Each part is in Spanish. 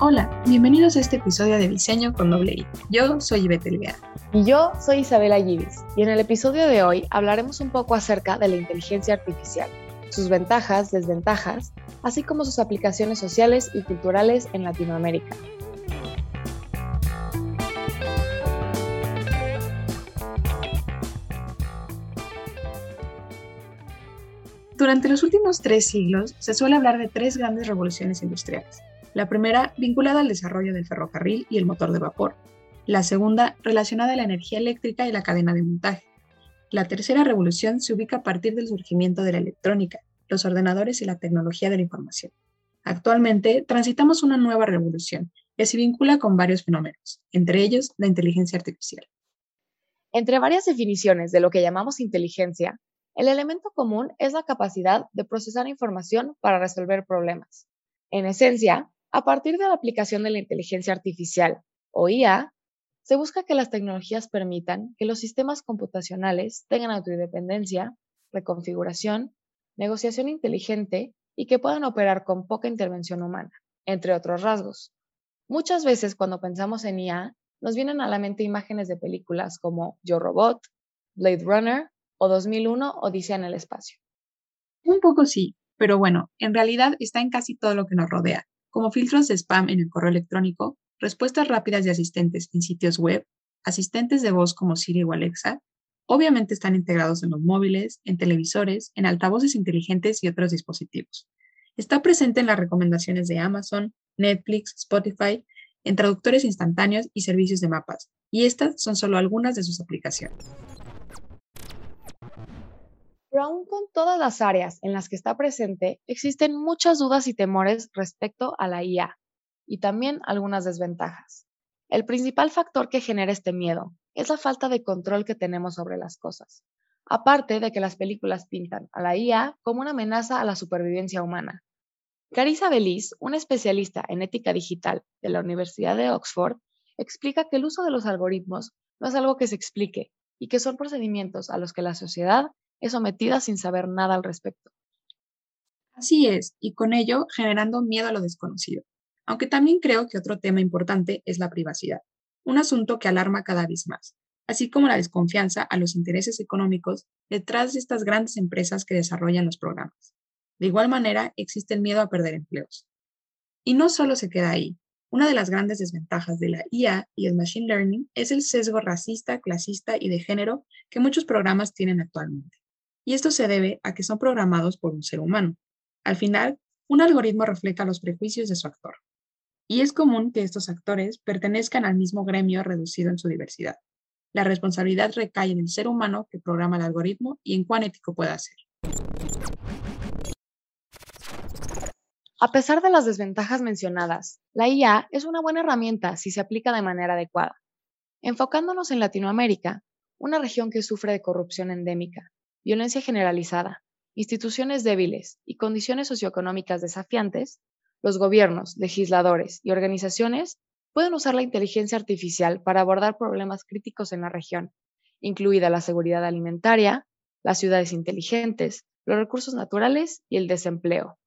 Hola, bienvenidos a este episodio de Diseño con doble I. Yo soy Ivette Elguera. Y yo soy Isabela Givis. Y en el episodio de hoy hablaremos un poco acerca de la inteligencia artificial, sus ventajas, desventajas, así como sus aplicaciones sociales y culturales en Latinoamérica. Durante los últimos tres siglos se suele hablar de tres grandes revoluciones industriales la primera, vinculada al desarrollo del ferrocarril y el motor de vapor. La segunda, relacionada a la energía eléctrica y la cadena de montaje. La tercera revolución se ubica a partir del surgimiento de la electrónica, los ordenadores y la tecnología de la información. Actualmente transitamos una nueva revolución que se vincula con varios fenómenos, entre ellos la inteligencia artificial. Entre varias definiciones de lo que llamamos inteligencia, el elemento común es la capacidad de procesar información para resolver problemas. En esencia, a partir de la aplicación de la inteligencia artificial o IA, se busca que las tecnologías permitan que los sistemas computacionales tengan autoindependencia, reconfiguración, negociación inteligente y que puedan operar con poca intervención humana, entre otros rasgos. Muchas veces cuando pensamos en IA, nos vienen a la mente imágenes de películas como Yo Robot, Blade Runner o 2001 Odisea en el espacio. Un poco sí, pero bueno, en realidad está en casi todo lo que nos rodea, como filtros de spam en el correo electrónico, respuestas rápidas de asistentes en sitios web, asistentes de voz como Siri o Alexa, obviamente están integrados en los móviles, en televisores, en altavoces inteligentes y otros dispositivos. Está presente en las recomendaciones de Amazon, Netflix, Spotify, en traductores instantáneos y servicios de mapas, y estas son solo algunas de sus aplicaciones. Pero aún con todas las áreas en las que está presente, existen muchas dudas y temores respecto a la IA y también algunas desventajas. El principal factor que genera este miedo es la falta de control que tenemos sobre las cosas, aparte de que las películas pintan a la IA como una amenaza a la supervivencia humana. Carissa Beliz, una especialista en ética digital de la Universidad de Oxford, explica que el uso de los algoritmos no es algo que se explique y que son procedimientos a los que la sociedad es sometida sin saber nada al respecto. Así es, y con ello generando miedo a lo desconocido. Aunque también creo que otro tema importante es la privacidad, un asunto que alarma cada vez más, así como la desconfianza a los intereses económicos detrás de estas grandes empresas que desarrollan los programas. De igual manera, existe el miedo a perder empleos. Y no solo se queda ahí. Una de las grandes desventajas de la IA y el Machine Learning es el sesgo racista, clasista y de género que muchos programas tienen actualmente y esto se debe a que son programados por un ser humano. Al final, un algoritmo refleja los prejuicios de su actor. Y es común que estos actores pertenezcan al mismo gremio reducido en su diversidad. La responsabilidad recae en el ser humano que programa el algoritmo y en cuán ético pueda ser. A pesar de las desventajas mencionadas, la IA es una buena herramienta si se aplica de manera adecuada. Enfocándonos en Latinoamérica, una región que sufre de corrupción endémica, violencia generalizada, instituciones débiles y condiciones socioeconómicas desafiantes, los gobiernos, legisladores y organizaciones pueden usar la inteligencia artificial para abordar problemas críticos en la región, incluida la seguridad alimentaria, las ciudades inteligentes, los recursos naturales y el desempleo.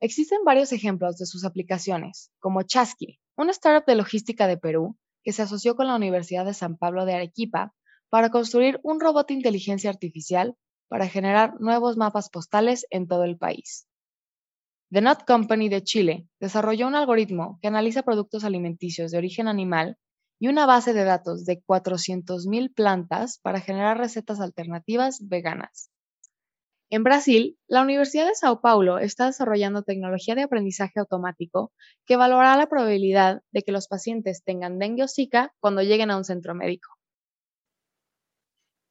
Existen varios ejemplos de sus aplicaciones, como Chasqui, una startup de logística de Perú que se asoció con la Universidad de San Pablo de Arequipa para construir un robot de inteligencia artificial para generar nuevos mapas postales en todo el país. The Nut Company de Chile desarrolló un algoritmo que analiza productos alimenticios de origen animal y una base de datos de 400.000 plantas para generar recetas alternativas veganas. En Brasil, la Universidad de Sao Paulo está desarrollando tecnología de aprendizaje automático que valorará la probabilidad de que los pacientes tengan dengue o zika cuando lleguen a un centro médico.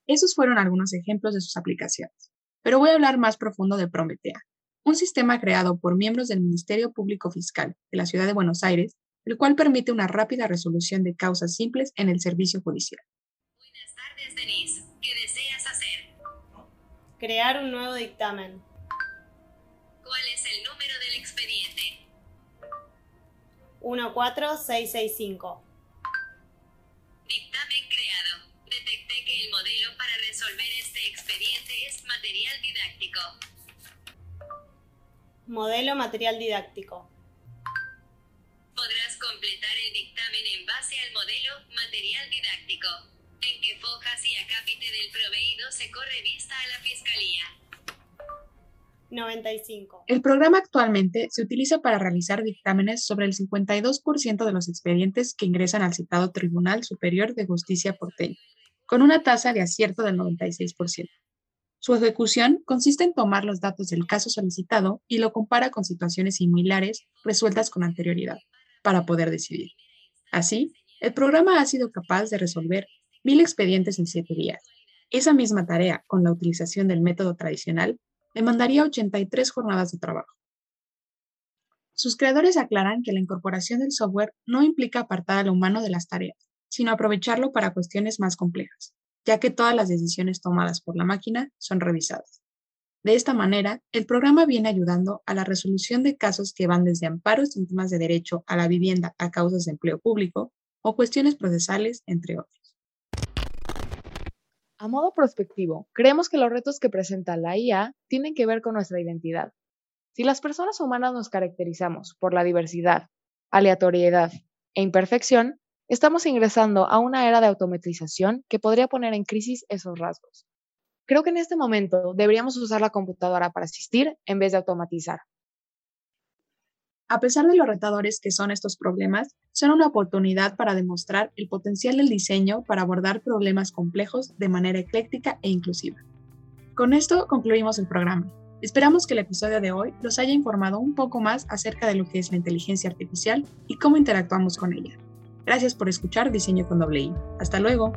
Esos fueron algunos ejemplos de sus aplicaciones, pero voy a hablar más profundo de Prometea, un sistema creado por miembros del Ministerio Público Fiscal de la Ciudad de Buenos Aires, el cual permite una rápida resolución de causas simples en el servicio judicial. Buenas tardes, Denise. ¿Qué deseas hacer? Crear un nuevo dictamen. ¿Cuál es el número del expediente? 14665. Resolver este expediente es material didáctico. Modelo material didáctico. Podrás completar el dictamen en base al modelo material didáctico, en que fojas y acápite del proveído se corre vista a la Fiscalía. 95. El programa actualmente se utiliza para realizar dictámenes sobre el 52% de los expedientes que ingresan al citado Tribunal Superior de Justicia porteño, con una tasa de acierto del 96%. Su ejecución consiste en tomar los datos del caso solicitado y lo compara con situaciones similares resueltas con anterioridad, para poder decidir. Así, el programa ha sido capaz de resolver mil expedientes en siete días. Esa misma tarea, con la utilización del método tradicional, demandaría 83 jornadas de trabajo. Sus creadores aclaran que la incorporación del software no implica apartar al humano de las tareas, sino aprovecharlo para cuestiones más complejas, ya que todas las decisiones tomadas por la máquina son revisadas. De esta manera, el programa viene ayudando a la resolución de casos que van desde amparos en temas de derecho a la vivienda a causas de empleo público o cuestiones procesales, entre otros. A modo prospectivo, creemos que los retos que presenta la IA tienen que ver con nuestra identidad. Si las personas humanas nos caracterizamos por la diversidad, aleatoriedad e imperfección, estamos ingresando a una era de automatización que podría poner en crisis esos rasgos. Creo que en este momento deberíamos usar la computadora para asistir en vez de automatizar. A pesar de los retadores que son estos problemas, son una oportunidad para demostrar el potencial del diseño para abordar problemas complejos de manera ecléctica e inclusiva. Con esto concluimos el programa. Esperamos que el episodio de hoy los haya informado un poco más acerca de lo que es la inteligencia artificial y cómo interactuamos con ella. Gracias por escuchar Diseño con doble I. Hasta luego.